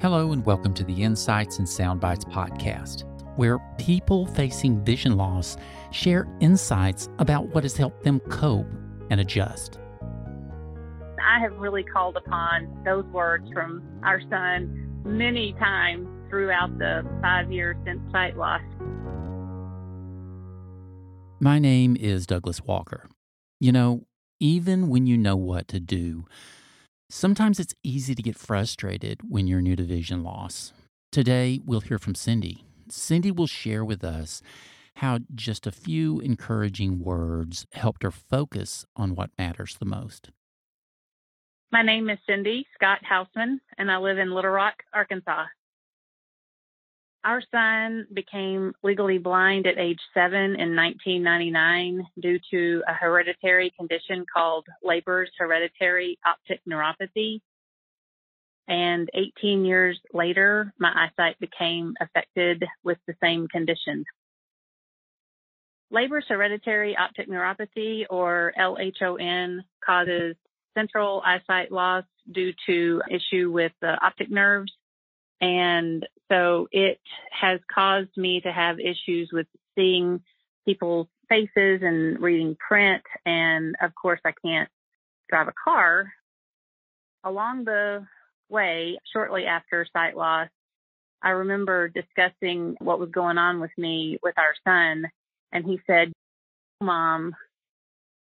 Hello, and welcome to the Insights and Soundbites podcast, where people facing vision loss share insights about what has helped them cope and adjust. I have really called upon those words from our son many times throughout the five years since sight loss. My name is Douglas Walker. You know, even when you know what to do, Sometimes it's easy to get frustrated when you're new to vision loss. Today, we'll hear from Cindy. Cindy will share with us how just a few encouraging words helped her focus on what matters the most. My name is Cindy Scott Hausman, and I live in Little Rock, Arkansas. Our son became legally blind at age seven in 1999 due to a hereditary condition called Leber's hereditary optic neuropathy. And 18 years later, my eyesight became affected with the same condition. Leber's hereditary optic neuropathy, or LHON, causes central eyesight loss due to issue with the optic nerves and so it has caused me to have issues with seeing people's faces and reading print. And of course, I can't drive a car. Along the way, shortly after sight loss, I remember discussing what was going on with me with our son. And he said, Mom,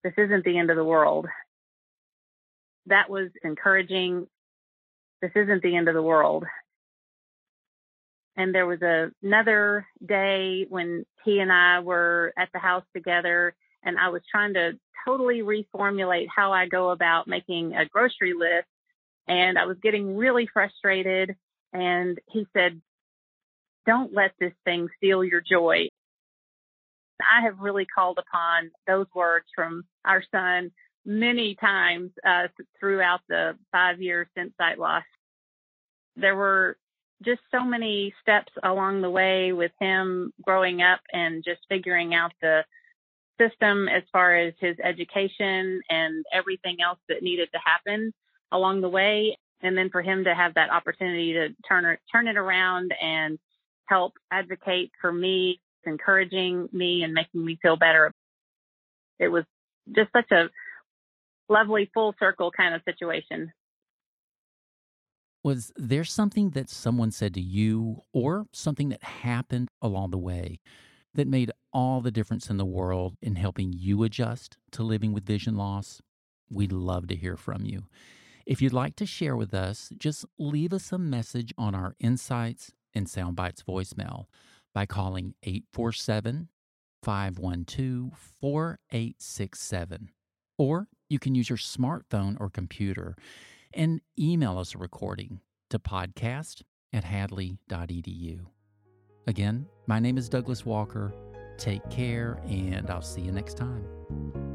this isn't the end of the world. That was encouraging. This isn't the end of the world. And there was a, another day when he and I were at the house together and I was trying to totally reformulate how I go about making a grocery list. And I was getting really frustrated. And he said, don't let this thing steal your joy. I have really called upon those words from our son many times uh, throughout the five years since sight loss. There were just so many steps along the way with him growing up and just figuring out the system as far as his education and everything else that needed to happen along the way. And then for him to have that opportunity to turn it, turn it around and help advocate for me, encouraging me and making me feel better. It was just such a lovely full circle kind of situation. Was there something that someone said to you or something that happened along the way that made all the difference in the world in helping you adjust to living with vision loss? We'd love to hear from you. If you'd like to share with us, just leave us a message on our Insights and Soundbites voicemail by calling 847 512 4867. Or you can use your smartphone or computer and email us a recording to podcast at hadley.edu. Again, my name is Douglas Walker. Take care, and I'll see you next time.